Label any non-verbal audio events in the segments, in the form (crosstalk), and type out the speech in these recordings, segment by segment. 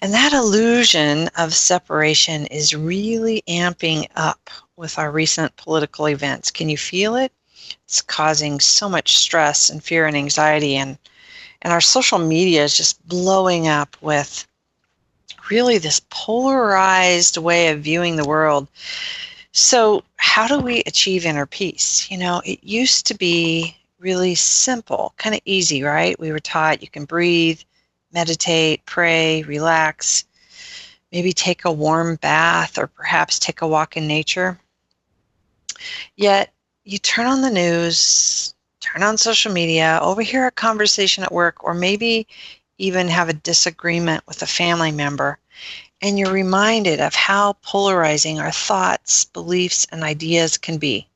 And that illusion of separation is really amping up with our recent political events. Can you feel it? It's causing so much stress and fear and anxiety and and our social media is just blowing up with really this polarized way of viewing the world. So, how do we achieve inner peace? You know, it used to be really simple, kind of easy, right? We were taught you can breathe, meditate, pray, relax, maybe take a warm bath or perhaps take a walk in nature. Yet you turn on the news, turn on social media, overhear a conversation at work, or maybe even have a disagreement with a family member, and you're reminded of how polarizing our thoughts, beliefs, and ideas can be.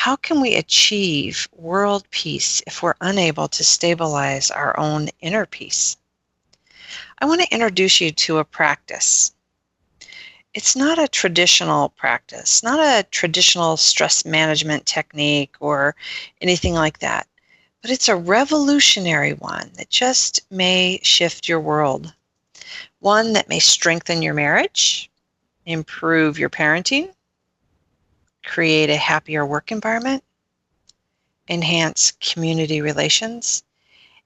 How can we achieve world peace if we're unable to stabilize our own inner peace? I want to introduce you to a practice. It's not a traditional practice, not a traditional stress management technique or anything like that, but it's a revolutionary one that just may shift your world. One that may strengthen your marriage, improve your parenting, create a happier work environment, enhance community relations,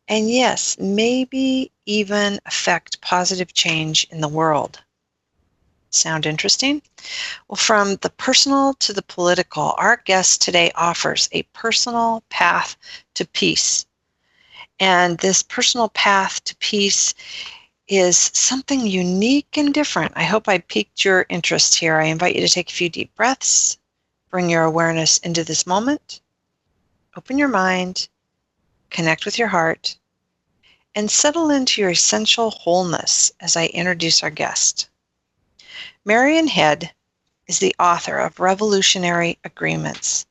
and yes, maybe even affect positive change in the world. Sound interesting? Well, from the personal to the political, our guest today offers a personal path to peace. And this personal path to peace is something unique and different. I hope I piqued your interest here. I invite you to take a few deep breaths Bring your awareness into this moment. Open your mind, connect with your heart, and settle into your essential wholeness as I introduce our guest. Marian Head is the author of Revolutionary Agreements,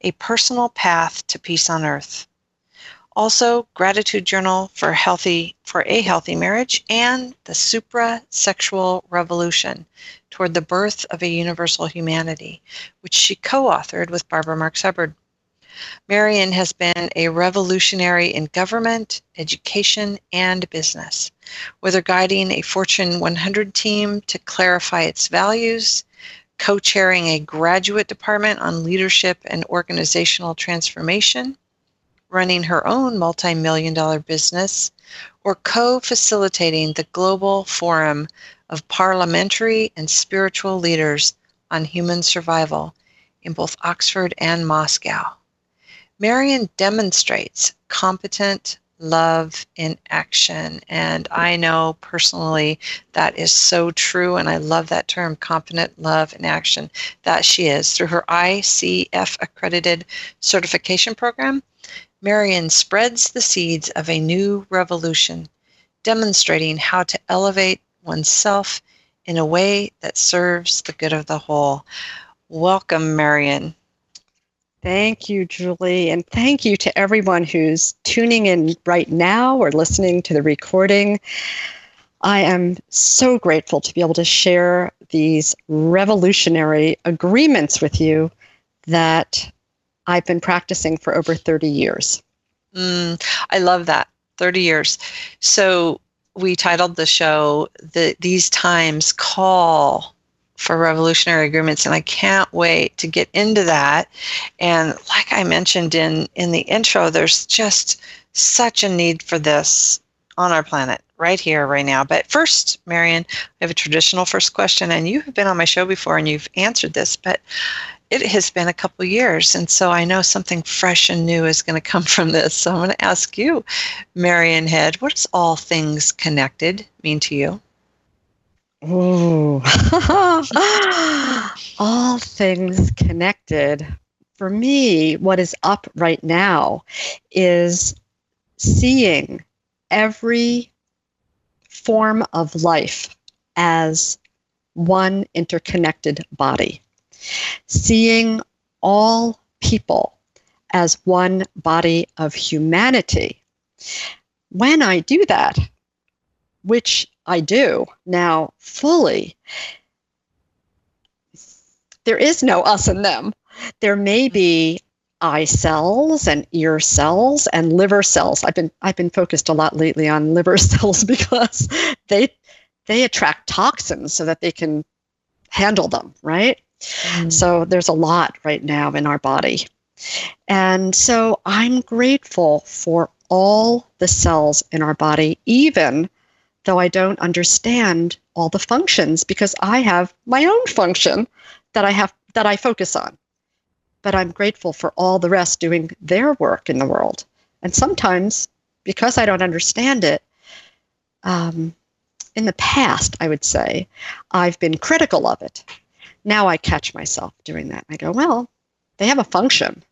a personal path to peace on earth. Also, Gratitude Journal for healthy for a healthy marriage and the Supra Sexual Revolution toward the birth of a universal humanity, which she co-authored with Barbara Marx Hubbard. Marian has been a revolutionary in government, education, and business, whether guiding a Fortune 100 team to clarify its values, co chairing a graduate department on leadership and organizational transformation, running her own multi million dollar business, or co facilitating the Global Forum of Parliamentary and Spiritual Leaders on Human Survival in both Oxford and Moscow. Marian demonstrates competent love in action. And I know personally that is so true. And I love that term, competent love in action, that she is. Through her ICF accredited certification program, Marian spreads the seeds of a new revolution, demonstrating how to elevate oneself in a way that serves the good of the whole. Welcome, Marian. Thank you, Julie. And thank you to everyone who's tuning in right now or listening to the recording. I am so grateful to be able to share these revolutionary agreements with you that I've been practicing for over 30 years. Mm, I love that. 30 years. So we titled the show the, These Times Call for Revolutionary Agreements, and I can't wait to get into that. And like I mentioned in, in the intro, there's just such a need for this on our planet right here, right now. But first, Marian, I have a traditional first question, and you have been on my show before and you've answered this, but it has been a couple years, and so I know something fresh and new is going to come from this. So I'm going to ask you, Marian Head, what does all things connected mean to you? Ooh. (laughs) all things connected. For me, what is up right now is seeing every form of life as one interconnected body, seeing all people as one body of humanity. When I do that, which I do now fully, there is no us and them. There may mm-hmm. be eye cells and ear cells and liver cells. I've been I've been focused a lot lately on (laughs) liver cells because they they attract toxins so that they can handle them, right? Mm. So there's a lot right now in our body. And so I'm grateful for all the cells in our body, even though I don't understand all the functions because I have my own function that I have that I focus on but I'm grateful for all the rest doing their work in the world. And sometimes, because I don't understand it, um, in the past, I would say, I've been critical of it. Now I catch myself doing that. I go, well, they have a function.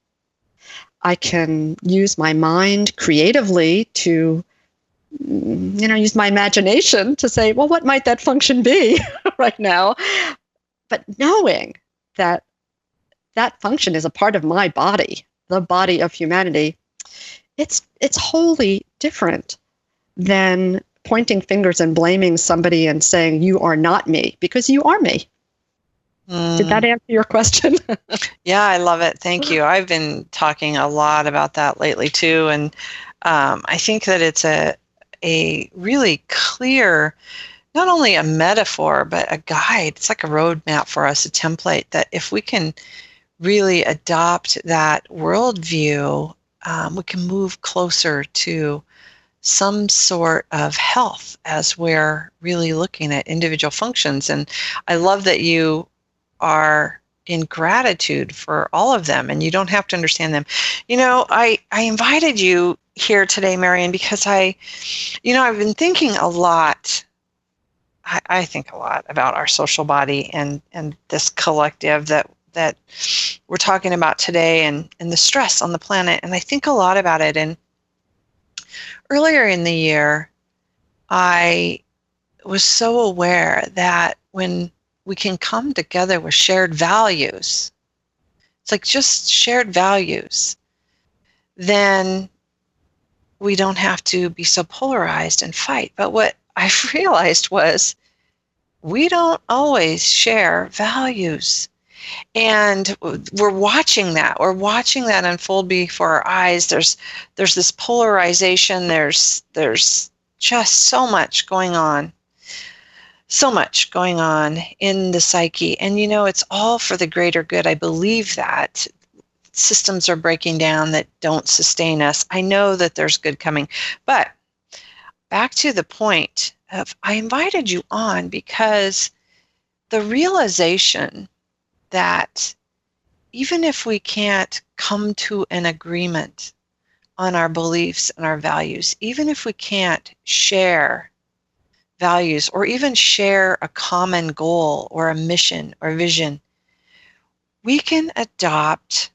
I can use my mind creatively to, you know, use my imagination to say, well, what might that function be (laughs) right now? But knowing that that function is a part of my body, the body of humanity, it's it's wholly different than pointing fingers and blaming somebody and saying you are not me because you are me. Mm. Did that answer your question? (laughs) yeah, I love it. Thank you. I've been talking a lot about that lately too, and um, I think that it's a a really clear not only a metaphor but a guide it's like a roadmap for us a template that if we can really adopt that worldview, um, we can move closer to some sort of health as we're really looking at individual functions. And I love that you are in gratitude for all of them and you don't have to understand them. You know, I, I invited you here today, Marian, because I, you know, I've been thinking a lot. I, I think a lot about our social body and, and this collective that that we're talking about today and, and the stress on the planet. And I think a lot about it. And earlier in the year, I was so aware that when we can come together with shared values, it's like just shared values, then we don't have to be so polarized and fight. But what I (laughs) realized was we don't always share values. And we're watching that. We're watching that unfold before our eyes. There's there's this polarization. There's there's just so much going on so much going on in the psyche. And you know it's all for the greater good. I believe that systems are breaking down that don't sustain us. I know that there's good coming. But back to the point of i invited you on because the realization that even if we can't come to an agreement on our beliefs and our values, even if we can't share values or even share a common goal or a mission or vision, we can adopt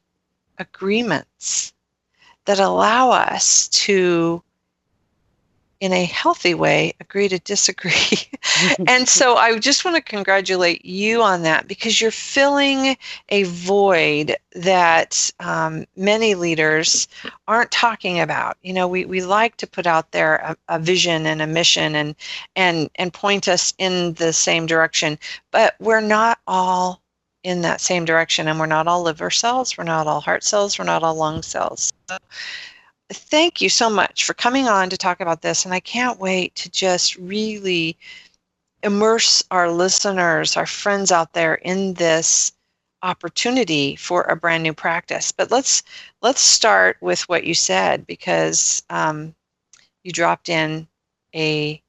agreements that allow us to in a healthy way agree to disagree. (laughs) and so I just want to congratulate you on that because you're filling a void that um, many leaders aren't talking about. You know, we, we like to put out there a, a vision and a mission and and and point us in the same direction, but we're not all in that same direction and we're not all liver cells, we're not all heart cells, we're not all lung cells. So, thank you so much for coming on to talk about this. And I can't wait to just really immerse our listeners, our friends out there in this opportunity for a brand new practice. But let's let's start with what you said because um, you dropped in a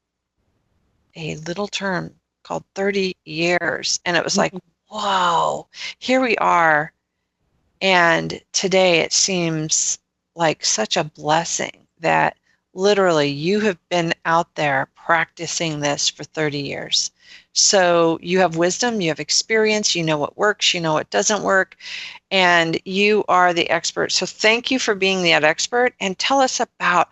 a little term called 30 years, and it was like, mm-hmm. whoa, here we are. And today it seems like such a blessing that literally, you have been out there practicing this for 30 years. So you have wisdom, you have experience, you know what works, you know what doesn't work, and you are the expert. So thank you for being that expert and tell us about,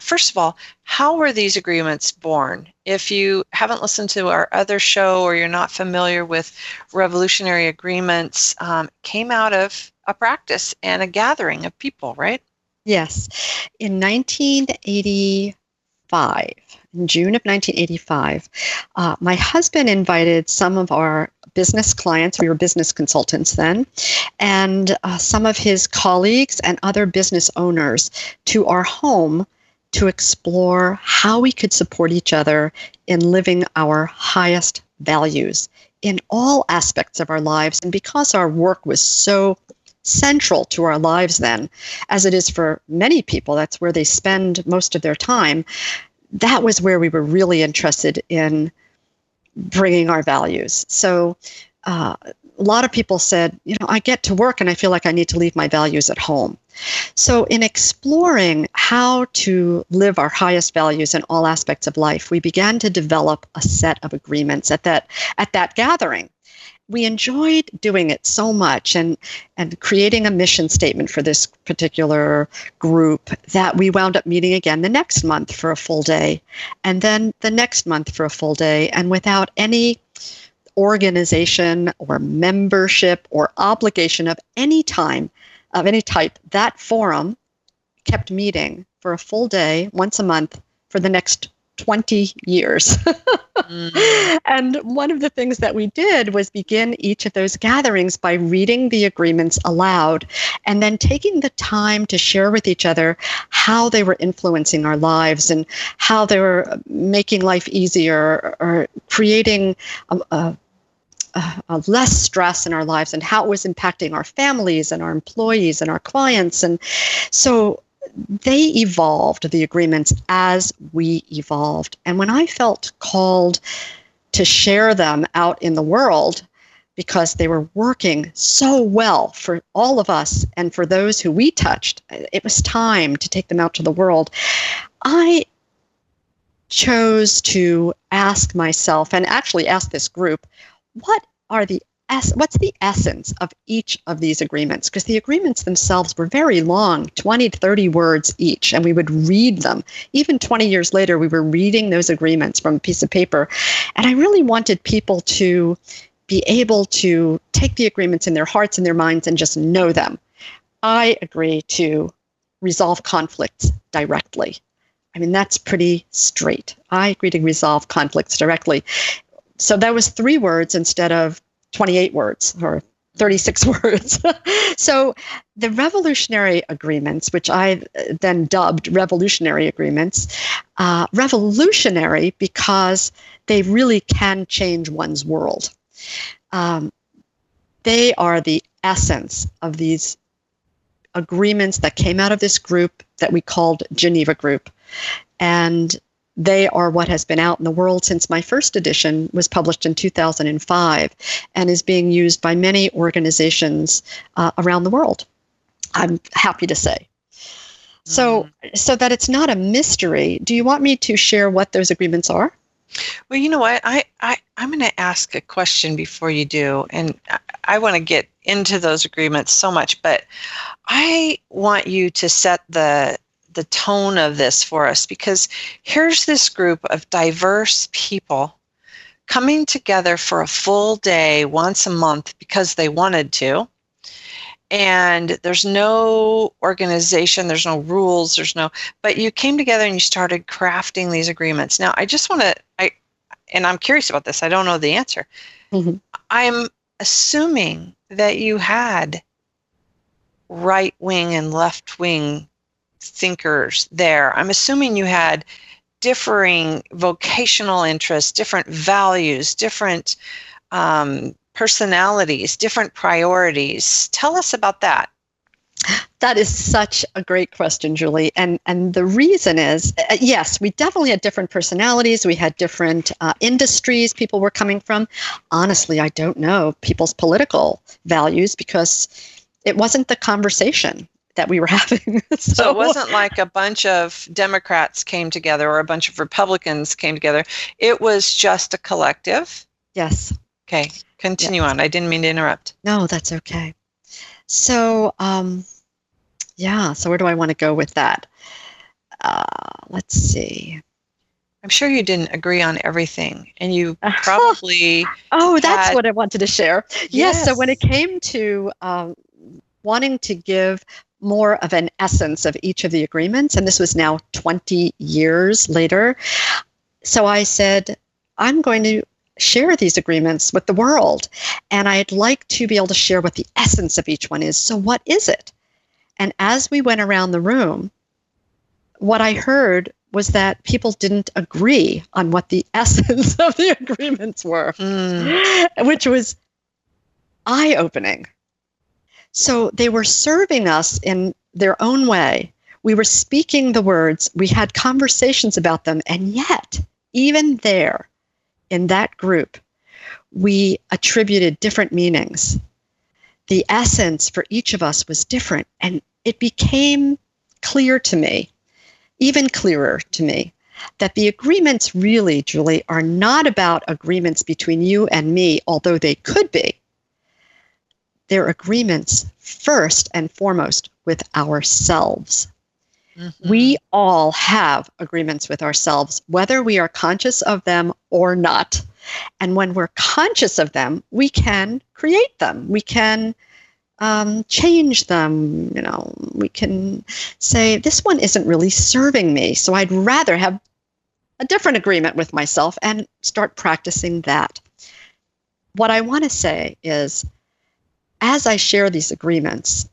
first of all, how were these agreements born? If you haven't listened to our other show or you're not familiar with revolutionary agreements, um, came out of a practice and a gathering of people, right? Yes. In 1985, in June of 1985, uh, my husband invited some of our business clients, we were business consultants then, and uh, some of his colleagues and other business owners to our home to explore how we could support each other in living our highest values in all aspects of our lives. And because our work was so central to our lives then, as it is for many people, that's where they spend most of their time. That was where we were really interested in bringing our values. So, uh, a lot of people said, you know, I get to work and I feel like I need to leave my values at home. So, in exploring how to live our highest values in all aspects of life, we began to develop a set of agreements at that at that gathering we enjoyed doing it so much and and creating a mission statement for this particular group that we wound up meeting again the next month for a full day and then the next month for a full day. And without any organization or membership or obligation of any time of any type that forum kept meeting for a full day once a month for the next 20 years. (laughs) mm. And one of the things that we did was begin each of those gatherings by reading the agreements aloud and then taking the time to share with each other how they were influencing our lives and how they were making life easier or creating a, a uh, less stress in our lives and how it was impacting our families and our employees and our clients. And so they evolved the agreements as we evolved. And when I felt called to share them out in the world, because they were working so well for all of us and for those who we touched, it was time to take them out to the world. I chose to ask myself and actually ask this group what are the what's the essence of each of these agreements? Because the agreements themselves were very long, 20 to 30 words each, and we would read them. Even 20 years later, we were reading those agreements from a piece of paper. And I really wanted people to be able to take the agreements in their hearts and their minds and just know them. I agree to resolve conflicts directly. I mean, that's pretty straight. I agree to resolve conflicts directly. So that was three words instead of 28 words or 36 (laughs) words. so the revolutionary agreements, which I then dubbed revolutionary agreements, uh, revolutionary because they really can change one's world. Um, they are the essence of these agreements that came out of this group that we called Geneva Group. And they are what has been out in the world since my first edition was published in 2005 and is being used by many organizations uh, around the world. I'm happy to say. So, mm. so that it's not a mystery. Do you want me to share what those agreements are? Well, you know what? I, I I'm going to ask a question before you do, and I, I want to get into those agreements so much, but I want you to set the the tone of this for us because here's this group of diverse people coming together for a full day once a month because they wanted to. And there's no organization, there's no rules, there's no, but you came together and you started crafting these agreements. Now, I just want to, I, and I'm curious about this, I don't know the answer. Mm-hmm. I'm assuming that you had right wing and left wing thinkers there. I'm assuming you had differing vocational interests, different values, different um, personalities, different priorities. Tell us about that. That is such a great question, Julie. And and the reason is, uh, yes, we definitely had different personalities. We had different uh, industries people were coming from. Honestly, I don't know people's political values because it wasn't the conversation that we were (laughs) having. so, (laughs) so, it wasn't like a bunch of Democrats came together or a bunch of Republicans came together. It was just a collective. Yes. Okay, continue yes. on. I didn't mean to interrupt. No, that's okay. So, um, yeah, so where do I want to go with that? Uh, let's see. I'm sure you didn't agree on everything, and you (laughs) probably. oh, that's had... what I wanted to share. Yes. yes. So when it came to um, wanting to give more of an essence of each of the agreements, and this was now 20 years later, so I said, I'm going to share these agreements with the world, and I'd like to be able to share what the essence of each one is. So, what is it? And as we went around the room, what I heard was that people didn't agree on what the (laughs) essence of the agreements were, mm. which was eye opening. So they were serving us in their own way. We were speaking the words, we had conversations about them, and yet, even there, in that group, we attributed different meanings. The essence for each of us was different, and it became clear to me even clearer to me that the agreements really, Julie, are not about agreements between you and me, although they could be. They're agreements first and foremost with ourselves. Mm-hmm. We all have agreements with ourselves, whether we are conscious of them or not. And when we're conscious of them, we can create them. We can um, change them. You know, we can say, this one isn't really serving me, so I'd rather have a different agreement with myself and start practicing that. What I want to say is, as I share these agreements,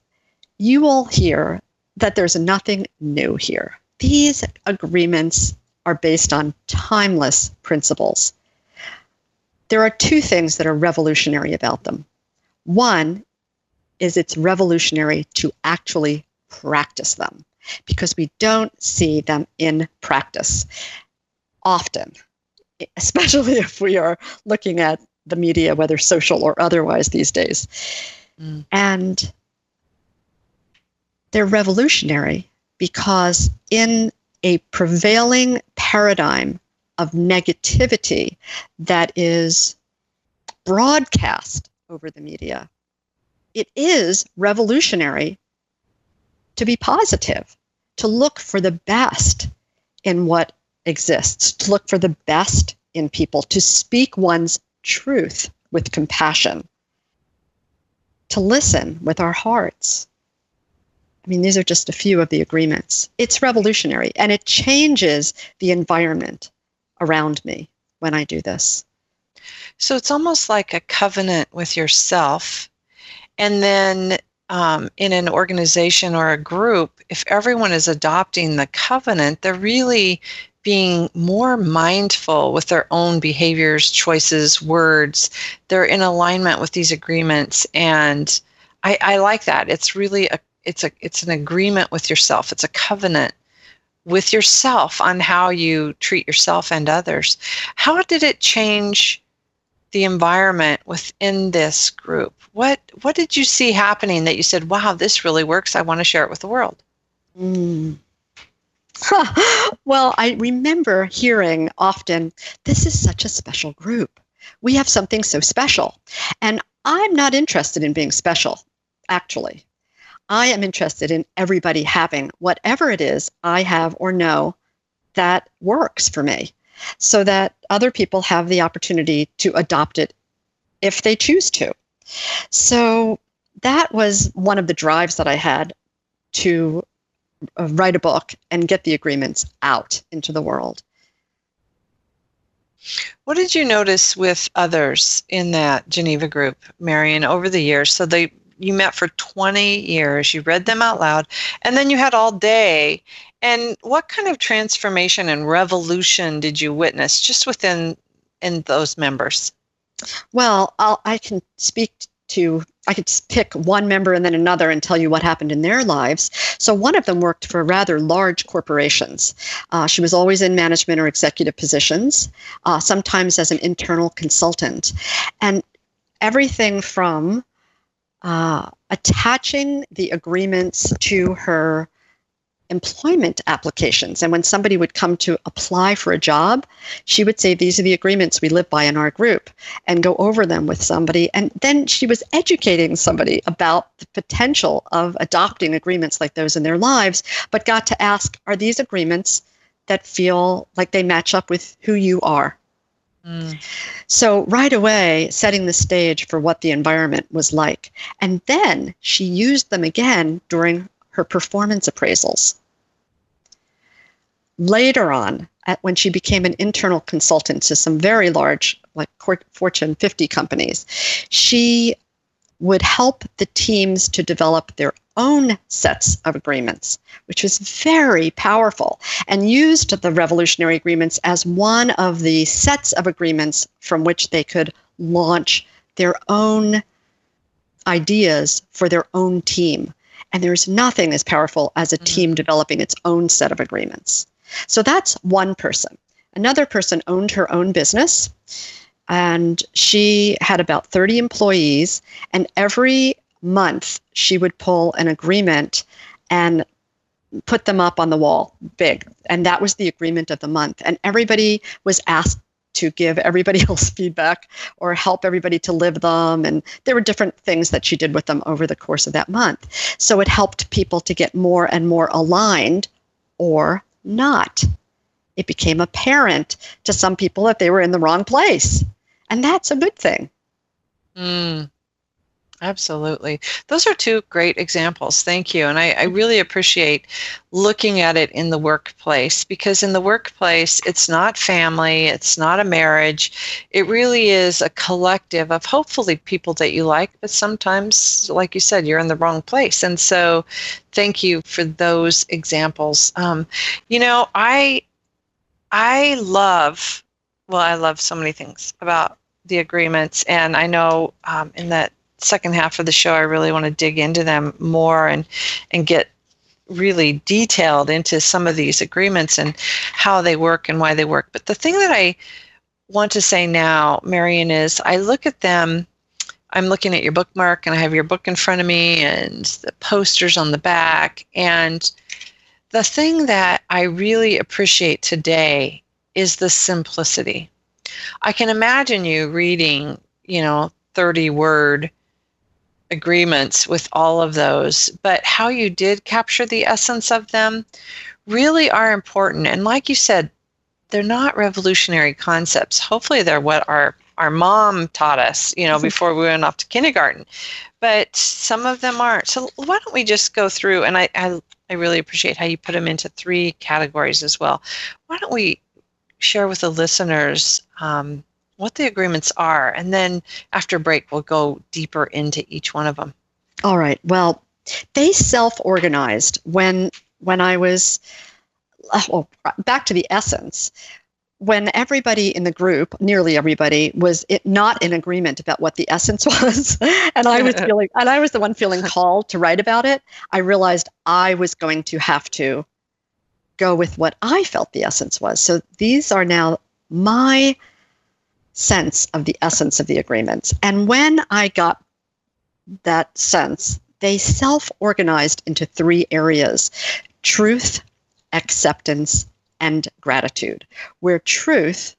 you will hear that there's nothing new here. These agreements are based on timeless principles. There are two things that are revolutionary about them. One is it's revolutionary to actually practice them because we don't see them in practice often, especially (laughs) if we are looking at the media, whether social or otherwise, these days. Mm. And they're revolutionary because in a prevailing paradigm of negativity that is broadcast over the media, it is revolutionary to be positive, to look for the best in what exists, to look for the best in people, to speak one's truth with compassion, to listen with our hearts. I mean, these are just a few of the agreements. It's revolutionary and it changes the environment around me when I do this. So it's almost like a covenant with yourself and then um, in an organization or a group, if everyone is adopting the covenant, they're really being more mindful with their own behaviors, choices, words. They're in alignment with these agreements, and I, I like that. It's really a it's a it's an agreement with yourself. It's a covenant with yourself on how you treat yourself and others. How did it change the environment within this group? What what did you see happening that you said, "Wow, this really works. I want to share it with the world"? Mm. (laughs) well, I remember hearing often, "This is such a special group. We have something so special," and I'm not interested in being special. Actually, I am interested in everybody having whatever it is I have or know that works for me so that other people have the opportunity to adopt it if they choose to. So that was one of the drives that I had to Uh, write a book and get the agreements out into the world. What did you notice with others in that Geneva group, Marian, over the years? So they you met for 20 years, you read them out loud, and then you had all day and what kind of transformation and revolution did you witness just within in those members? Well, I'll, I can speak to I could pick one member and then another and tell you what happened in their lives. So one of them worked for rather large corporations. Uh, she was always in management or executive positions, uh, sometimes as an internal consultant, and everything from uh, attaching the agreements to her employment applications. And when somebody would come to apply for a job, she would say, These are the agreements we live by in our group, and go over them with somebody. And then she was educating somebody about the potential of adopting agreements like those in their lives, but got to ask, Are these agreements that feel like they match up with who you are? Mm. So, right away, setting the stage for what the environment was like. And then she used them again during her performance appraisals. Later on, when she became an internal consultant to some very large, like Fortune 50 companies, she would help the teams to develop their own sets of agreements, which was very powerful, and used the revolutionary agreements as one of the sets of agreements from which they could launch their own ideas for their own team. And there's nothing as powerful as a mm-hmm. team developing its own set of agreements. So that's one person. Another person owned her own business and she had about 30 employees and every month she would pull an agreement and put them up on the wall big. And that was the agreement of the month. And everybody was asked to give everybody (laughs) else feedback or help everybody to live them. And there were different things that she did with them over the course of that month. So it helped people to get more and more aligned or not. It became apparent to some people that they were in the wrong place. And that's a good thing. Mm. Absolutely. Those are two great examples. Thank you. And I, I, really appreciate looking at it in the workplace because in the workplace, it's not family, it's not a marriage. It really is a collective of hopefully people that you like, but sometimes, like you said, you're in the wrong place. And so thank you for those examples. Um, you know, I I love well, I love so many things about the agreements. And I know um, in that second half of the show, I really want to dig into them more and and get really detailed into some of these agreements and how they work and why they work. But the thing that I want to say now, Marian, is I look at them. I'm looking at your bookmark and I have your book in front of me and the posters on the back. And the thing that I really appreciate today is the simplicity. I can imagine you reading, you know, 30 word agreements with all of those, but how you did capture the essence of them really are important. And like you said, they're not revolutionary concepts. Hopefully, they're what our our mom taught us, you know, before we went off to kindergarten. But some of them aren't. So why don't we just go through? And I, I, I really appreciate how you put them into three categories as well. Why don't we share with the listeners um, what the agreements are, and then after break, we'll go deeper into each one of them. All right. Well, they self-organized when when I was uh, well, back to the essence. When everybody in the group, nearly everybody, was it not in agreement about what the essence (laughs) was, and I was (laughs) feeling, and I was the one feeling called to write about it. I realized I was going to have to go with what I felt the essence was. So these are now my sense of the essence of the agreements. And when I got that sense, they self organized into three areas truth, acceptance, and gratitude, where truth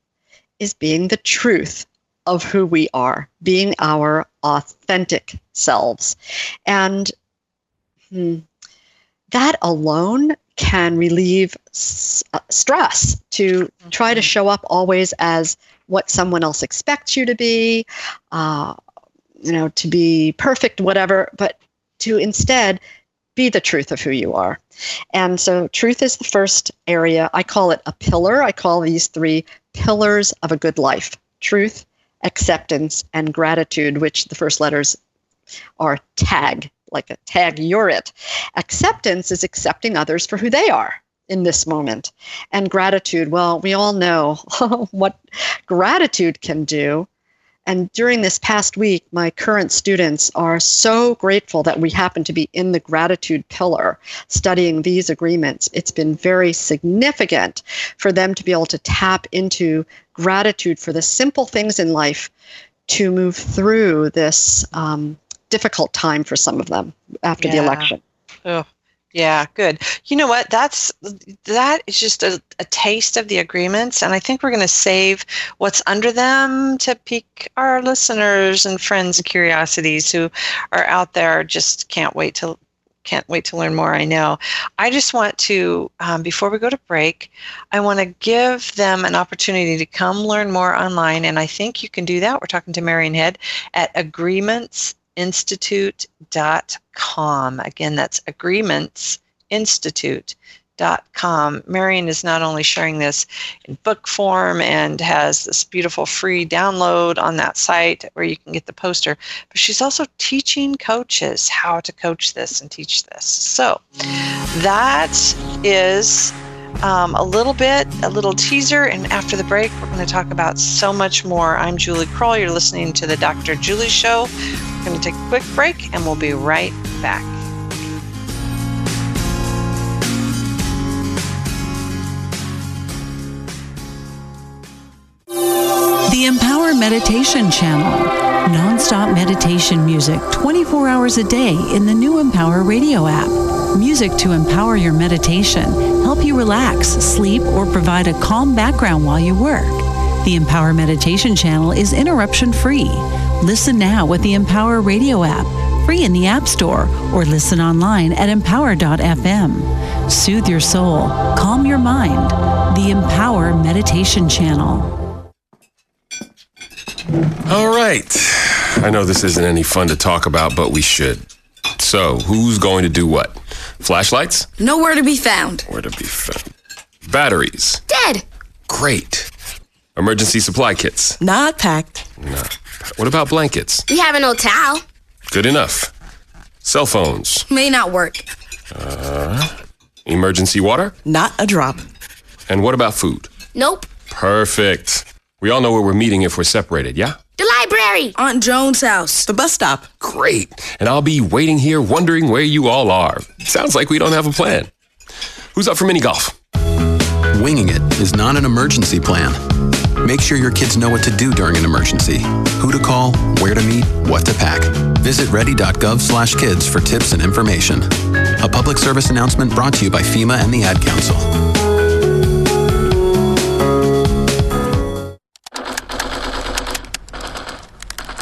is being the truth of who we are, being our authentic selves. And hmm, that alone can relieve s- uh, stress to try to mm-hmm. show up always as what someone else expects you to be, uh, you know, to be perfect, whatever, but to instead be the truth of who you are. And so, truth is the first area. I call it a pillar. I call these three pillars of a good life truth, acceptance, and gratitude, which the first letters are tag, like a tag, you're it. Acceptance is accepting others for who they are in this moment. And gratitude, well, we all know (laughs) what gratitude can do. And during this past week, my current students are so grateful that we happen to be in the gratitude pillar studying these agreements. It's been very significant for them to be able to tap into gratitude for the simple things in life to move through this um, difficult time for some of them after Yeah. the election. Oh, yeah, good. You know what? That's that is just a, a taste of the agreements, and I think we're going to save what's under them to pique our listeners and friends' curiosities who are out there. Just can't wait to can't wait to learn more. I know. I just want to um, before we go to break, I want to give them an opportunity to come learn more online, and I think you can do that. We're talking to Marian Head at Agreements institute.com. Again, that's agreementsinstitute.com. Marian is not only sharing this in book form and has this beautiful free download on that site where you can get the poster, but she's also teaching coaches how to coach this and teach this. So that is um, a little bit, a little teaser, and after the break, we're going to talk about so much more. I'm Julie Krull. You're listening to the Dr. Julie Show. We're going to take a quick break, and we'll be right back. The Empower Meditation Channel. Non-stop meditation music 24 hours a day in the new Empower Radio app. Music to empower your meditation, you relax, sleep, or provide a calm background while you work. The Empower Meditation Channel is interruption free. Listen now with the Empower Radio app, free in the App Store, or listen online at empower.fm. Soothe your soul, calm your mind. The Empower Meditation Channel. All right. I know this isn't any fun to talk about, but we should. So, who's going to do what? Flashlights? Nowhere to be found. Where to be found? Batteries? Dead. Great. Emergency supply kits? Not packed. No. What about blankets? We have an old towel. Good enough. Cell phones? May not work. Uh, emergency water? Not a drop. And what about food? Nope. Perfect. We all know where we're meeting if we're separated, yeah? The library. Aunt Joan's house. The bus stop. Great. And I'll be waiting here wondering where you all are. Sounds like we don't have a plan. Who's up for mini golf? Winging it is not an emergency plan. Make sure your kids know what to do during an emergency, who to call, where to meet, what to pack. Visit ready.gov/kids for tips and information. A public service announcement brought to you by FEMA and the Ad Council.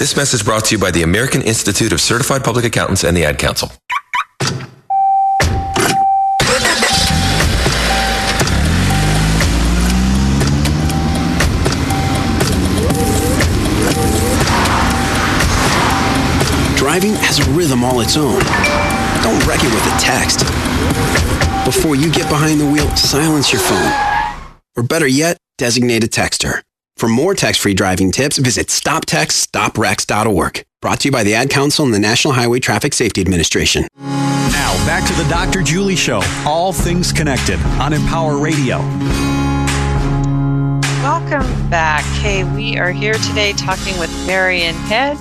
This message brought to you by the American Institute of Certified Public Accountants and the Ad Council. Driving has a rhythm all its own. Don't wreck it with a text. Before you get behind the wheel, silence your phone. Or better yet, designate a texter. For more text-free driving tips, visit stoptextsstopwrecks.org. Brought to you by the Ad Council and the National Highway Traffic Safety Administration. Now, back to the Dr. Julie Show. All things connected on Empower Radio. Welcome back. Hey, we are here today talking with Marian Head,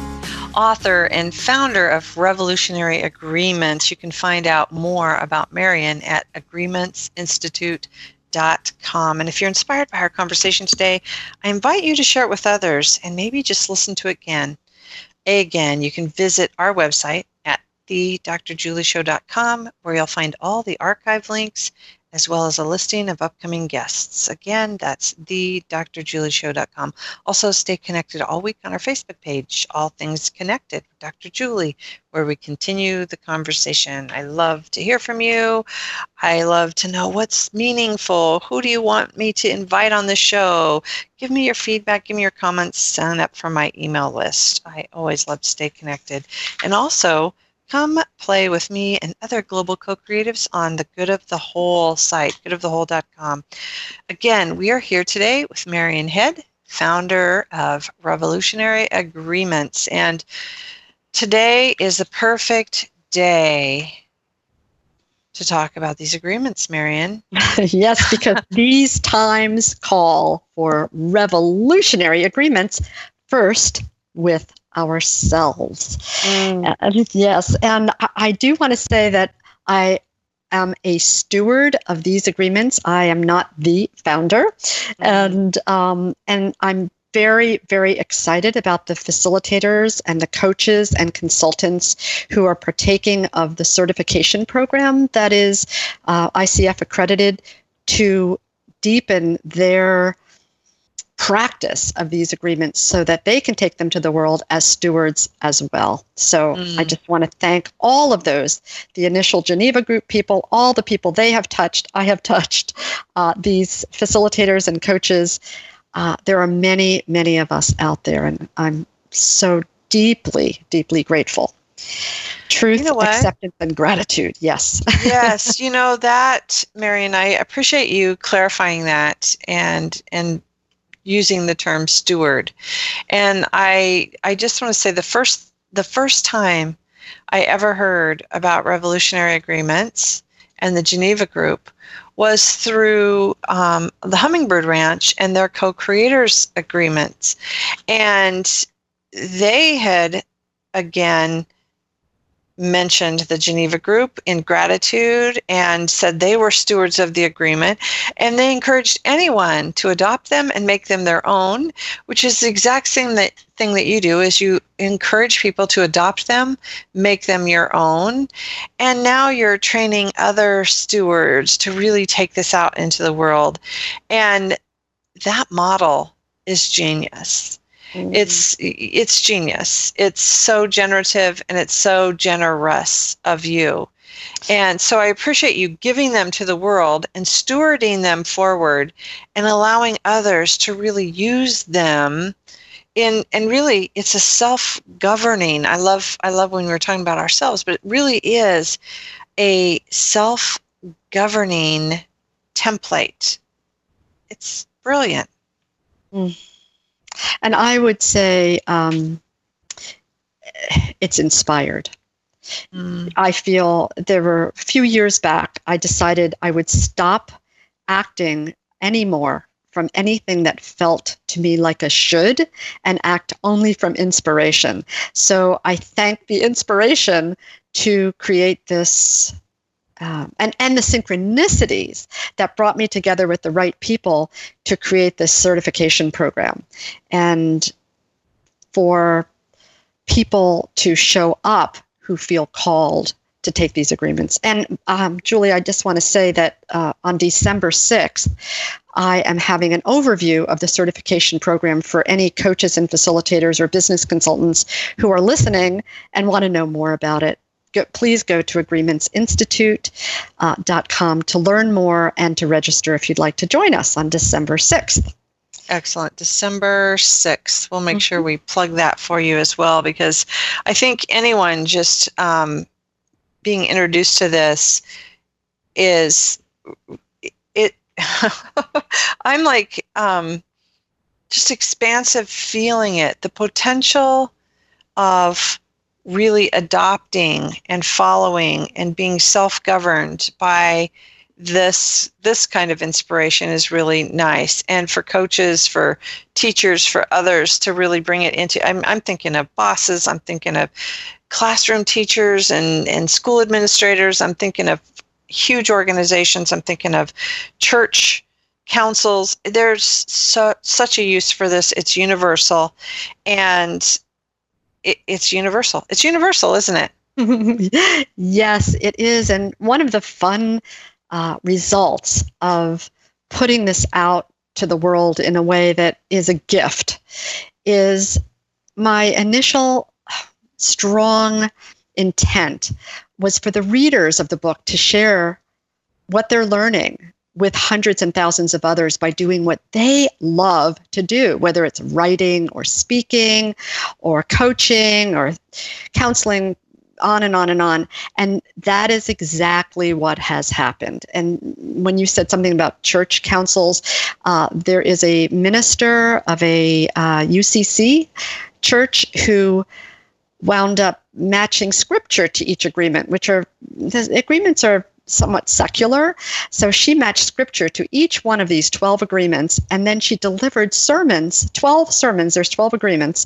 author and founder of Revolutionary Agreements. You can find out more about Marian at agreementsinstitute.com. And if you're inspired by our conversation today, I invite you to share it with others and maybe just listen to it again. Again, you can visit our website at thedrjulieshow.com where you'll find all the archive links as well as a listing of upcoming guests. Again, that's thedrjulieshow.com. Also, stay connected all week on our Facebook page, All Things Connected with Dr. Julie, where we continue the conversation. I love to hear from you. I love to know what's meaningful. Who do you want me to invite on the show? Give me your feedback, give me your comments, sign up for my email list. I always love to stay connected. And also, Come play with me and other global co-creatives on the Good of the Whole site, goodofthewhole.com. Again, we are here today with Marian Head, founder of Revolutionary Agreements. And today is a perfect day to talk about these agreements, Marian. (laughs) (laughs) yes, because these times call for revolutionary agreements first with ourselves. Mm. Uh, yes, and I, I do want to say that I am a steward of these agreements. I am not the founder, mm. and um, and I'm very, very excited about the facilitators and the coaches and consultants who are partaking of the certification program that is uh, ICF accredited to deepen their practice of these agreements so that they can take them to the world as stewards as well. So mm. I just want to thank all of those the initial Geneva group people, all the people they have touched, I have touched, uh, these facilitators and coaches. Uh, there are many, many of us out there, and I'm so deeply, deeply grateful. Truth, you know acceptance, and gratitude. Yes. yes, (laughs) you know that, Marian. I appreciate you clarifying that and and using the term steward. And I I just want to say the first the first time I ever heard about revolutionary agreements and the Geneva Group was through um, the Hummingbird Ranch and their co-creators agreements, and they had again mentioned the Geneva Group in gratitude and said they were stewards of the agreement. And they encouraged anyone to adopt them and make them their own, which is the exact same that, thing that you do is you encourage people to adopt them, make them your own. And now you're training other stewards to really take this out into the world. And that model is genius. Mm-hmm. It's it's genius. It's so generative and it's so generous of you. And so I appreciate you giving them to the world and stewarding them forward and allowing others to really use them in and really it's a self-governing. I love I love when we're talking about ourselves, but it really is a self-governing template. It's brilliant. Mm. And I would say um, it's inspired. Mm. I feel there were a few years back, I decided I would stop acting anymore from anything that felt to me like a should and act only from inspiration. So I thank the inspiration to create this um, and and the synchronicities that brought me together with the right people to create this certification program. And for people to show up who feel called to take these agreements. And um, julie i just want to say that uh, on december 6th I am having an overview of the certification program for any coaches and facilitators or business consultants who are listening and want to know more about it go, please go to agreementsinstitute.com uh, to learn more and to register if you'd like to join us on December 6th. Excellent. December 6th. We'll make mm-hmm. sure we plug that for you as well because I think anyone just um, being introduced to this is it. (laughs) I'm like um, just expansive feeling it, the potential of really adopting and following and being self-governed by this this kind of inspiration is really nice. And for coaches for teachers for others to really bring it into i'm, I'm thinking of bosses i'm thinking of classroom teachers and, and school administrators i'm thinking of huge organizations i'm thinking of church councils. There's so, such a use for this it's universal. And it, it's universal. It's universal, isn't it? (laughs) yes, it is. And one of the fun uh, results of putting this out to the world in a way that is a gift is my initial strong intent was for the readers of the book to share what they're learning with hundreds and thousands of others by doing what they love to do, whether it's writing or speaking or coaching or counseling, on and on and on. And that is exactly what has happened. And when you said something about church councils, uh, there is a minister of a uh, UCC church who wound up matching scripture to each agreement, which are the agreements are somewhat secular. So she matched scripture to each one of these 12 agreements, and then she delivered sermons, 12 sermons, there's 12 agreements,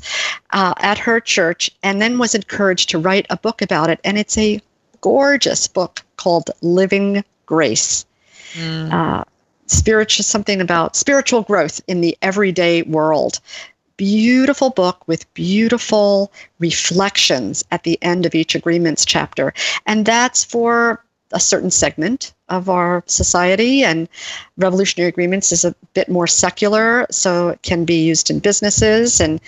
uh, at her church, and then was encouraged to write a book about it. And it's a gorgeous book called Living Grace. Mm. Uh, spiritual something about spiritual growth in the everyday world beautiful book with beautiful reflections at the end of each agreements chapter and that's for a certain segment of our society, and revolutionary agreements is a bit more secular, so it can be used in businesses. and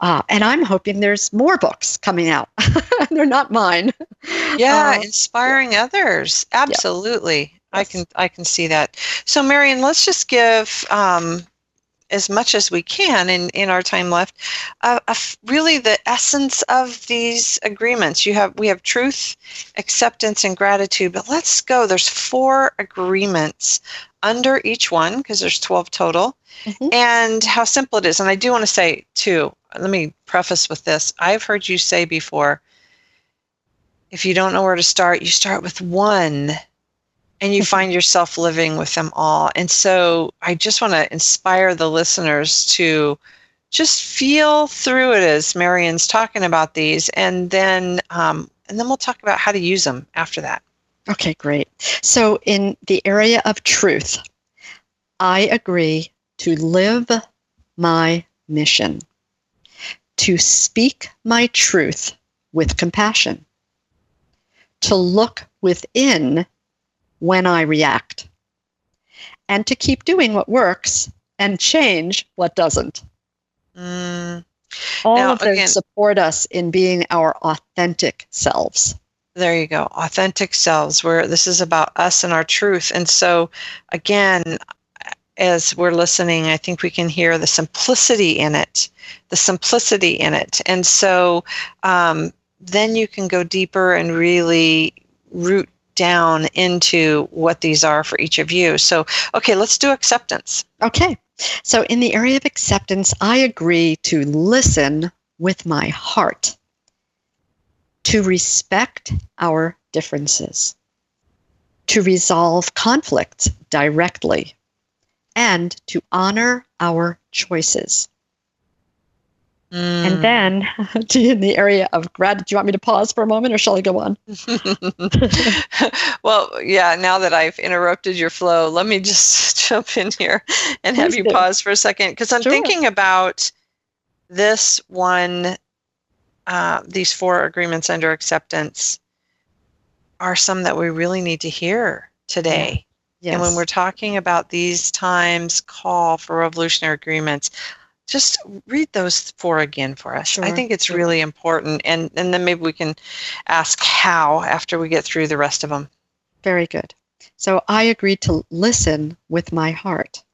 uh, And I'm hoping there's more books coming out. (laughs) They're not mine. Yeah, uh, inspiring others. Absolutely. Yeah. I can I can see that. So, Marion, let's just give um, as much as we can in, in our time left, uh, uh, really the essence of these agreements. You have we have truth, acceptance, and gratitude. But let's go. There's four agreements under each one because there's 12 total, mm-hmm. and how simple it is. And I do want to say too. Let me preface with this. I've heard you say before. If you don't know where to start, you start with one and you find yourself living with them all. And so I just want to inspire the listeners to just feel through it as Marian's talking about these, and then um, and then we'll talk about how to use them after that. Okay, great. So in the area of truth, I agree to live my mission, to speak my truth with compassion, to look within when I react, and to keep doing what works and change what doesn't. Mm. All now, of those again, support us in being our authentic selves. There you go, authentic selves. Where this is about us and our truth. And so, again, as we're listening, I think we can hear the simplicity in it, the simplicity in it. And so, um, then you can go deeper and really root down into what these are for each of you. So, okay, let's do acceptance. Okay. So, in the area of acceptance, I agree to listen with my heart, to respect our differences, to resolve conflicts directly, and to honor our choices. Mm. And then (laughs) in the area of gratitude, do you want me to pause for a moment or shall I go on? (laughs) (laughs) well, yeah, now that I've interrupted your flow, let me just jump in here and Please have you do. pause for a second because I'm sure. thinking about this one, uh, these four agreements under acceptance are some that we really need to hear today. Yeah. Yes. And when we're talking about these times call for revolutionary agreements, just read those four again for us. Sure. I think it's really important, and and then maybe we can ask how after we get through the rest of them. Very good. So I agreed to listen with my heart,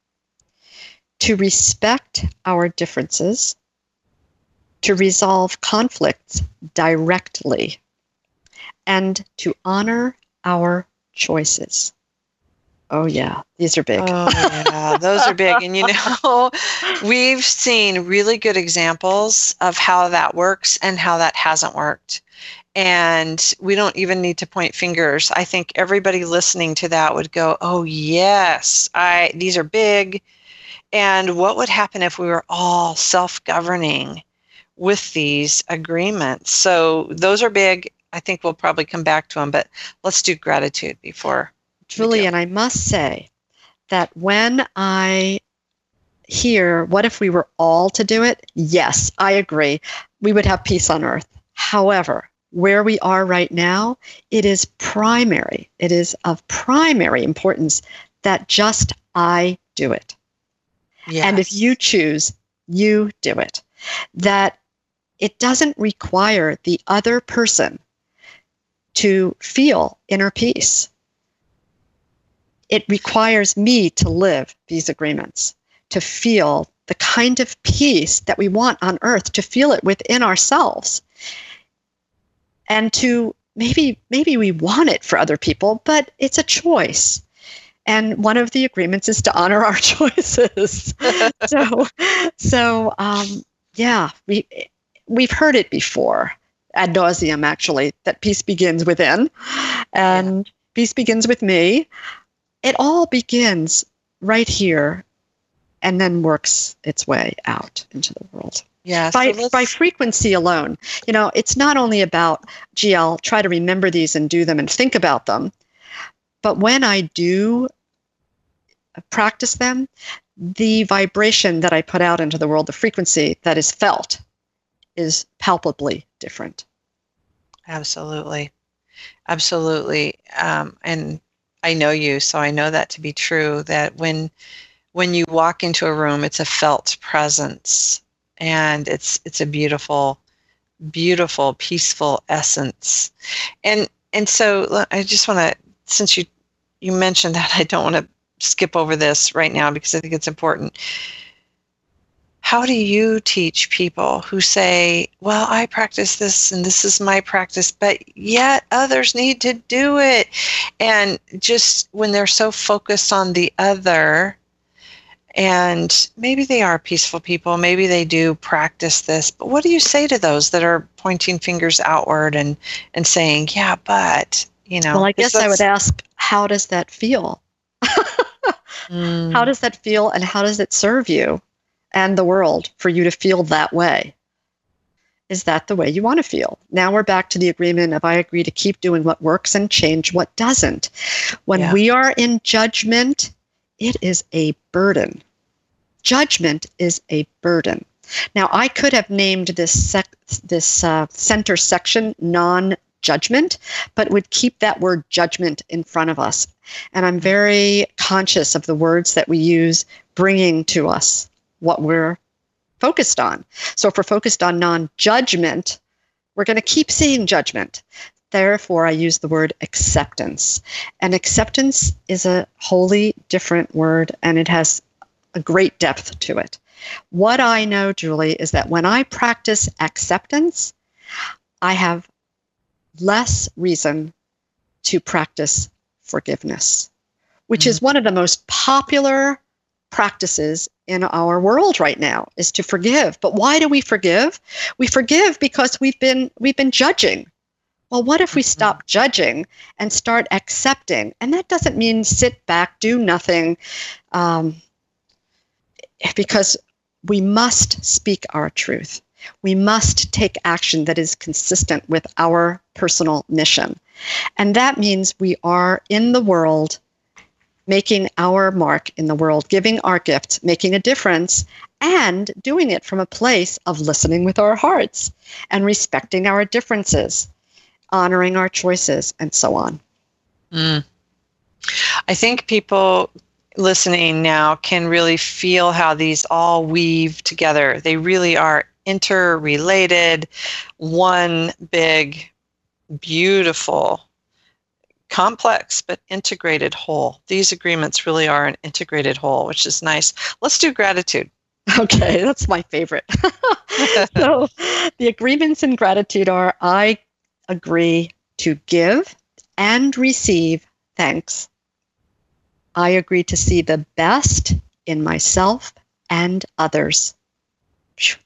to respect our differences, to resolve conflicts directly, and to honor our choices. Oh yeah, these are big. Oh yeah, those are big. And you know, (laughs) we've seen really good examples of how that works and how that hasn't worked. And we don't even need to point fingers. I think everybody listening to that would go, "Oh yes, I these are big." And what would happen if we were all self-governing with these agreements? So those are big. I think we'll probably come back to them, but let's do gratitude before Julie, and I must say that when I hear, what if we were all to do it? Yes, I agree. We would have peace on earth. However, where we are right now, it is primary. It is of primary importance that just I do it. Yes. And if you choose, you do it. That it doesn't require the other person to feel inner peace. It requires me to live these agreements, to feel the kind of peace that we want on earth, to feel it within ourselves. And to maybe maybe we want it for other people, but it's a choice. And one of the agreements is to honor our (laughs) choices. (laughs) so so um, yeah, we we've heard it before ad nauseum actually that peace begins within and yeah. peace begins with me it all begins right here and then works its way out into the world yeah by, so by frequency alone you know it's not only about gee i'll try to remember these and do them and think about them but when i do practice them the vibration that i put out into the world the frequency that is felt is palpably different. Absolutely. Absolutely. Um, and I know you, so I know that to be true that when when you walk into a room, it's a felt presence and it's it's a beautiful beautiful peaceful essence. And and so I just want to since you you mentioned that (laughs) I don't want to skip over this right now because I think it's important how do you teach people who say, well, I practice this and this is my practice, but yet others need to do it? And just when they're so focused on the other, and maybe they are peaceful people, maybe they do practice this, but what do you say to those that are pointing fingers outward and, and saying, yeah, but, you know? Well, I guess I would ask, how does that feel? (laughs) mm. How does that feel and how does it serve you? And the world for you to feel that way. Is that the way you want to feel? Now we're back to the agreement of I agree to keep doing what works and change what doesn't. When yeah. we are in judgment, it is a burden. Judgment is a burden. Now, I could have named this sec- this uh, center section non judgment, but would keep that word judgment in front of us. And I'm very conscious of the words that we use bringing to us what we're focused on. So if we're focused on non judgment, we're going to keep seeing judgment. Therefore, I use the word acceptance. And acceptance is a wholly different word and it has a great depth to it. What I know, Julie, is that when I practice acceptance, I have less reason to practice forgiveness, which mm-hmm. is one of the most popular practices in our world right now is to forgive. But why do we forgive? We forgive because we've been we've been judging. Well, what if we mm-hmm. stop judging and start accepting? And that doesn't mean sit back, do nothing, um, because we must speak our truth. We must take action that is consistent with our personal mission. And that means we are in the world making our mark in the world, giving our gift, making a difference, and doing it from a place of listening with our hearts and respecting our differences, honoring our choices, and so on. Mm. I think people listening now can really feel how these all weave together. They really are interrelated, one big, beautiful complex but integrated whole. These agreements really are an integrated whole, which is nice. Let's do gratitude. (laughs) Okay, that's my favorite. (laughs) so (laughs) the agreements in gratitude are I agree to give and receive thanks. I agree to see the best in myself and others.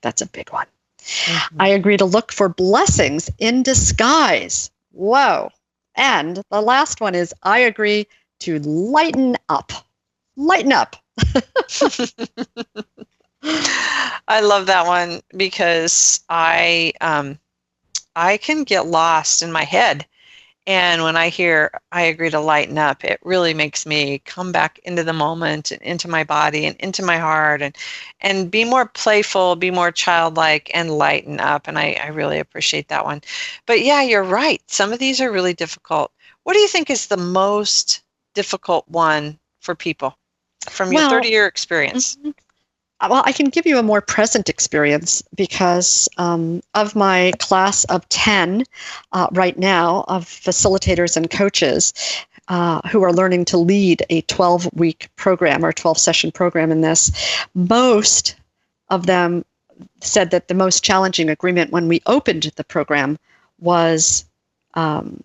That's a big one. Mm-hmm. I agree to look for blessings in disguise. Whoa. And the last one is I agree to lighten up. Lighten up. (laughs) (laughs) I love that one because I um, I can get lost in my head And when I hear I agree to lighten up, it really makes me come back into the moment and into my body and into my heart and and be more playful, be more childlike and lighten up. And I, I really appreciate that one. But yeah, you're right. Some of these are really difficult. What do you think is the most difficult one for people from your Well, 30 year experience? Mm-hmm. Well, I can give you a more present experience because um, of my class of 10 uh, right now of facilitators and coaches uh, who are learning to lead a 12 week program or 12 session program in this, most of them said that the most challenging agreement when we opened the program was um,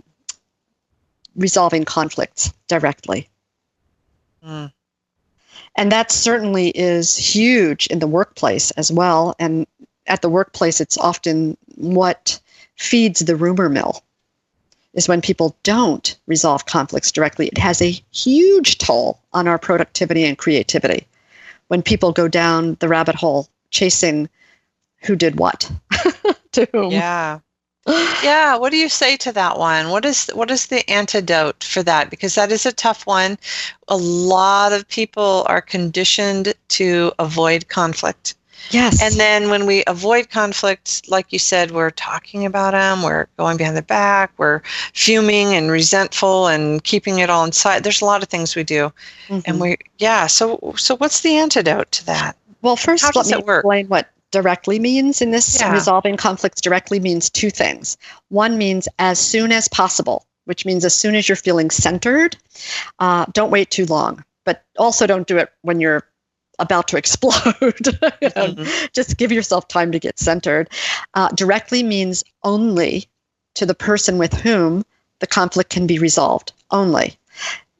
resolving conflicts directly. Mm. And that certainly is huge in the workplace as well. And at the workplace, it's often what feeds the rumor mill is when people don't resolve conflicts directly. It has a huge toll on our productivity and creativity when people go down the rabbit hole chasing who did what (laughs) to whom. Yeah. Yeah, what do you say to that one? What is what is the antidote for that? Because that is a tough one. A lot of people are conditioned to avoid conflict. Yes. And then when we avoid conflict, like you said, we're talking about them, we're going behind the back, we're fuming and resentful and keeping it all inside. There's a lot of things we do. And mm-hmm. we yeah, so so what's the antidote to that? Well, first, How let me it work? explain what directly means in this. Yeah. Resolving conflicts directly means two things. One means as soon as possible, which means as soon as you're feeling centered. Uh, don't wait too long, but also don't do it when you're about to (laughs) explode. You know, Just give yourself time to get centered. Uh, directly means only to the person with whom the conflict can be resolved, only,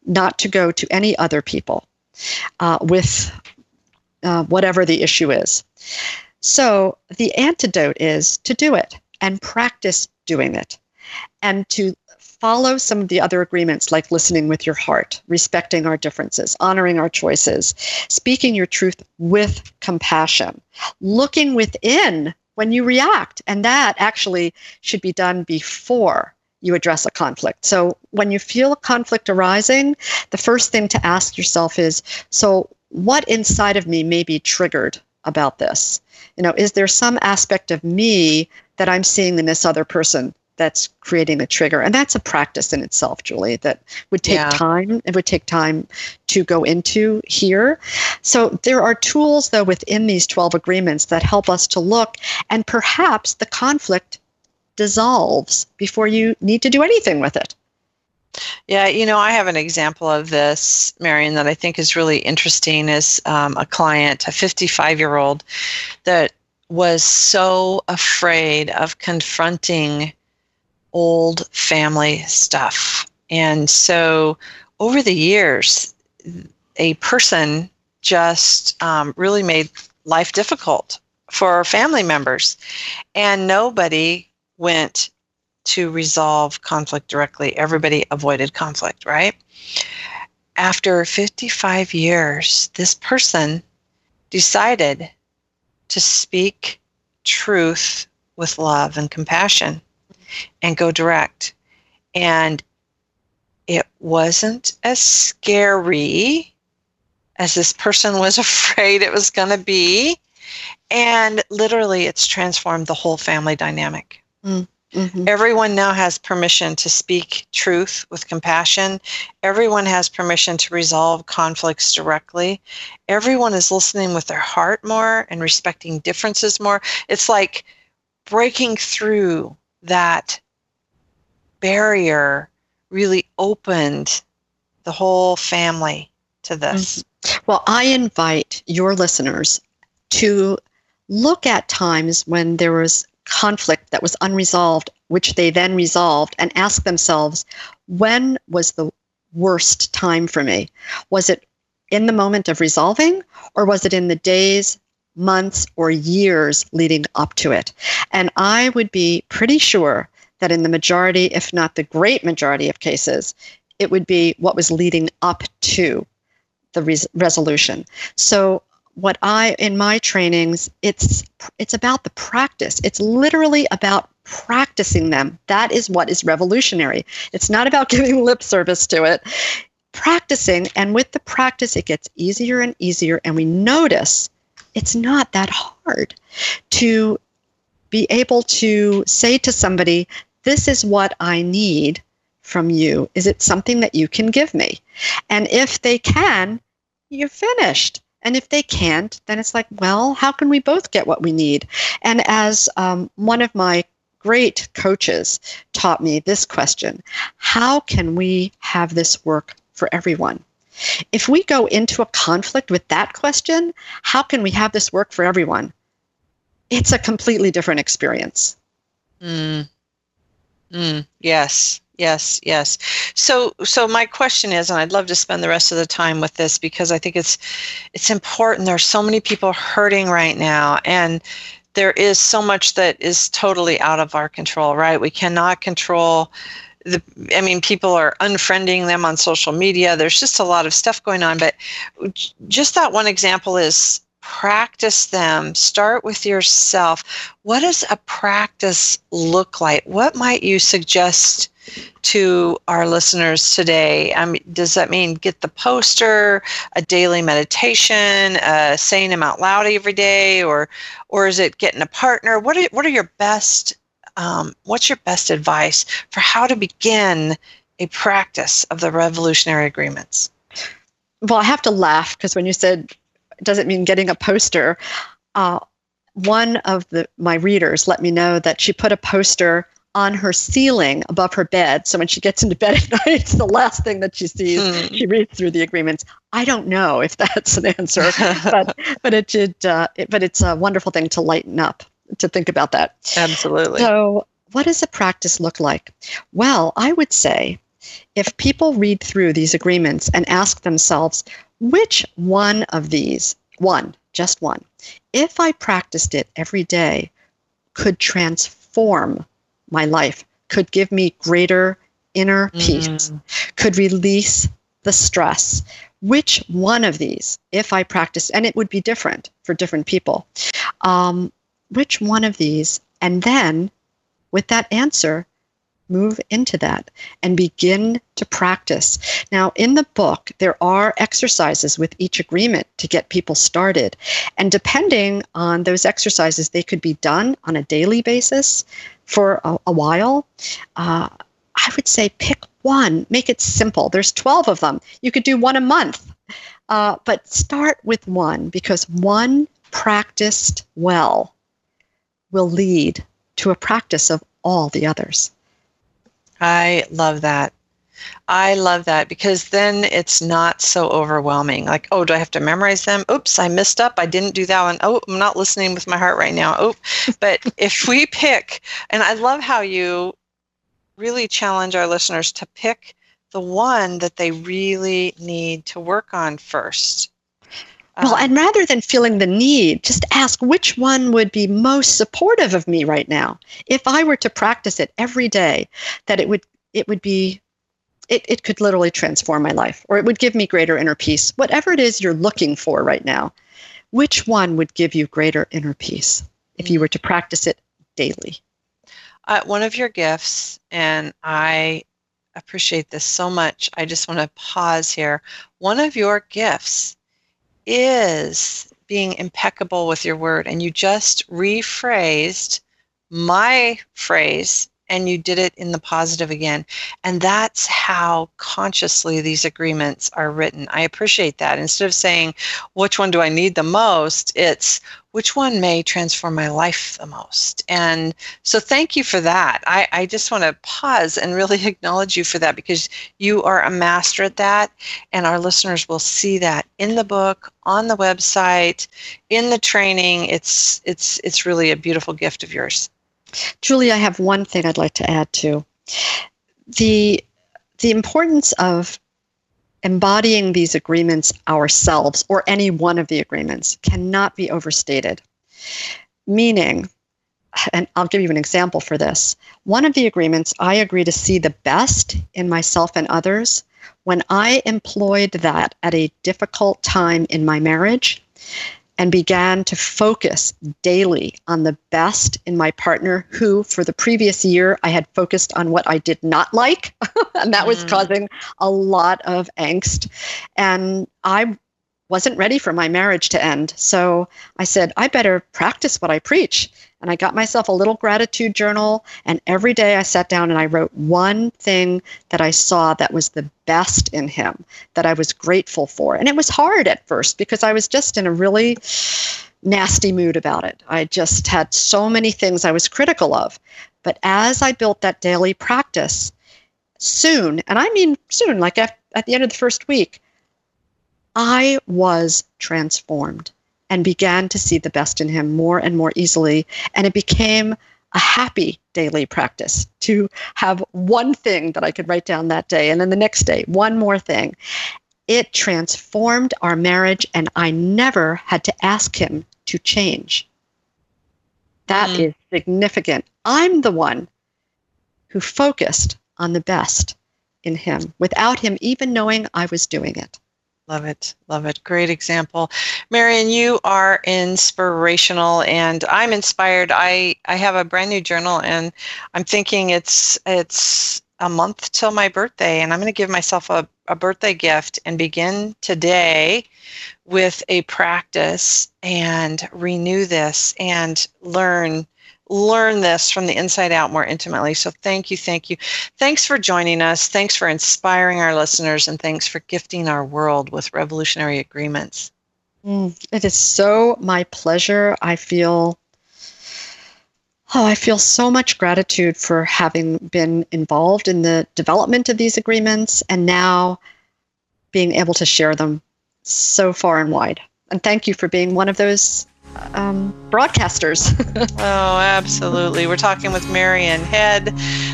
not to go to any other people uh, with uh, whatever the issue is. So the antidote is to do it and practice doing it and to follow some of the other agreements like listening with your heart, respecting our differences, honoring our choices, speaking your truth with compassion, looking within when you react. And that actually should be done before you address a conflict. So when you feel a conflict arising, the first thing to ask yourself is so what inside of me may be triggered about this? You know, is there some aspect of me that I'm seeing in this other person that's creating the trigger? And that's a practice in itself, Julie, that would take Yeah. time. It would take time to go into here. So there are tools, though, within these 12 agreements that help us to look, and perhaps the conflict dissolves before you need to do anything with it. Yeah, you know, I have an example of this, Marian, that I think is really interesting. Is um, a client, a 55 year old, that was so afraid of confronting old family stuff. And so over the years, a person just um, really made life difficult for family members. And nobody went to resolve conflict directly. Everybody avoided conflict, right? After 55 years, this person decided to speak truth with love and compassion and go direct. And it wasn't as scary as this person was (laughs) afraid it was going to be. And literally, it's transformed the whole family dynamic. Mm. Mhm. Everyone now has permission to speak truth with compassion. Everyone has permission to resolve conflicts directly. Everyone is listening with their heart more and respecting differences more. It's like breaking through that barrier really opened the whole family to this. Well, I invite your listeners to look at times when there was conflict that was unresolved, which they then resolved, and ask themselves, when was the worst time for me? Was it in the moment of resolving, or was it in the days, months, or years leading up to it? And I would be pretty sure that in the majority, if not the great majority of cases, it would be what was leading up to the res- resolution. So what I in my trainings it's it's about the practice. It's literally about practicing them. That is what is revolutionary. It's not about (laughs) giving lip service to it. Practicing, and with the practice, it gets easier and easier, and we notice it's not that hard to be able to say to somebody, This is what I need from you. Is it something that you can give me? And if they can, you're finished. And if they can't, then it's like, well, how can we both get what we need? And as um, one of my great coaches taught me this question How can we have this work for everyone? If we go into a conflict with that question, how can we have this work for everyone? It's a completely different experience. Mm. Mm. Yes. Yes, yes. So so my question is and I'd love to spend the rest of the time with this because I think it's it's important. There's so many people hurting right now and there is so much that is totally out of our control, right? We cannot control the I mean people are unfriending them on social media. There's just a lot of stuff going on, but just that one example is practice them. Start with yourself. What does a practice look like? What might you suggest to our listeners today? Mean, does that mean get the poster, a daily meditation, uh, saying them out loud every day, or or is it getting a partner? What are what are your best um, what's your best advice for how to begin a practice of the revolutionary agreements? Well, I have to laugh because when you said doesn't mean getting a poster. Uh, one of the my readers let me know that she put a poster on her ceiling above her bed. So when she gets into bed at (laughs) night, it's the last thing that she sees. Hmm. She reads through the agreements. I don't know if (laughs) that's an answer, (laughs) but but it did. Uh, it, but it's a wonderful thing to lighten up to think about that. Absolutely. So what does a practice look like? Well, I would say if people read through these agreements and ask themselves, which one of these, one, just one, if I practiced it every day, could transform my life, could give me greater inner peace, mm. could release the stress. Which one of these, if I practice, and it would be different for different people, um, which one of these, and then with that answer, move into that and begin to practice. Now, in the book, there are exercises with each agreement to get people started. And depending on those exercises, they could be done on a daily basis for a, a while. Uh, I would say pick one, make it simple. There's 12 of them. You could do one a month. Uh, but start with one because one practiced well will lead to a practice of all the others. I love that. I love that because then it's not so overwhelming. Like, oh, do I have to memorize them? Oops, I messed up. I didn't do that one. Oh, I'm not listening with my heart right now. Oh, but (laughs) if we pick, and I love how you really challenge our listeners to pick the one that they really need to work on first. Well, and um, rather than feeling the need, just ask which one would be most supportive of me right now. If I were to practice it every day, that it would it would be it, it could literally transform my life or it would give me greater inner peace. Whatever it is you're looking for right now, which one would give you greater inner peace if you were to practice it daily? Uh, one of your gifts, and I appreciate this so much. I just want to pause here. One of your gifts is being impeccable with your word. And you just rephrased my phrase and you did it in the positive again. And that's how consciously these agreements are written. I appreciate that. Instead of saying, which one do I need the most? It's which one may transform my life the most. And so thank you for that. I, I just want to pause and really (laughs) acknowledge you for that because you are a master at that. And our listeners will see that in the book, on the website, in the training. It's it's it's really a beautiful gift of yours. Julie, I have one thing I'd like to add to the the importance of embodying these agreements ourselves or any one of the agreements cannot be overstated. Meaning, and I'll give you an example for this. One of the agreements, I agree to see the best in myself and others. When I employed that at a difficult time in my marriage, and began to focus daily on the best in my partner, who for the previous year I had focused on what I did not like. (laughs) and that was mm. causing a lot of angst. And I wasn't ready for my marriage to end. So I said, I better practice what I preach. And I got myself a little gratitude journal. And every day I sat down and I wrote one thing that I saw that was the best in him, that I was grateful for. And it was hard at first because I was just in a really nasty mood about it. I just had so many things I was critical of. But as I built that daily practice, soon, and I mean soon, like at, at the end of the first week, I was transformed and began to see the best in him more and more easily. And it became a happy daily practice to have one thing that I could write down that day, and then the next day, one more thing. It transformed our marriage, and I never had to ask him to change. That Mm. is significant. I'm the one who focused on the best in him without him even knowing I was doing it. Love it. Love it. Great example. Marian, you are inspirational and I'm inspired. I, I have a brand new journal and I'm thinking it's it's a month till my birthday and I'm going to give myself a, a birthday gift and begin today with a practice and renew this and learn learn this from the inside out more intimately. So thank you, thank you. Thanks for joining us. Thanks for inspiring our listeners and thanks for gifting our world with revolutionary agreements. Mm, it is so my pleasure. I feel oh, I feel so much gratitude for having been involved in the development of these agreements and now being able to share them so far and wide. And thank you for being one of those um, broadcasters. (laughs) oh, absolutely. We're talking with Marian Head,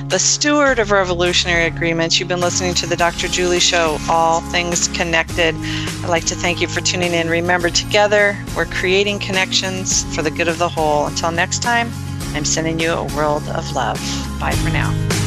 the steward of Revolutionary Agreements. You've been listening to the Dr. Julie Show, All Things Connected. I'd like to thank you for tuning in. Remember, together, we're creating connections for the good of the whole. Until next time, I'm sending you a world of love. Bye for now.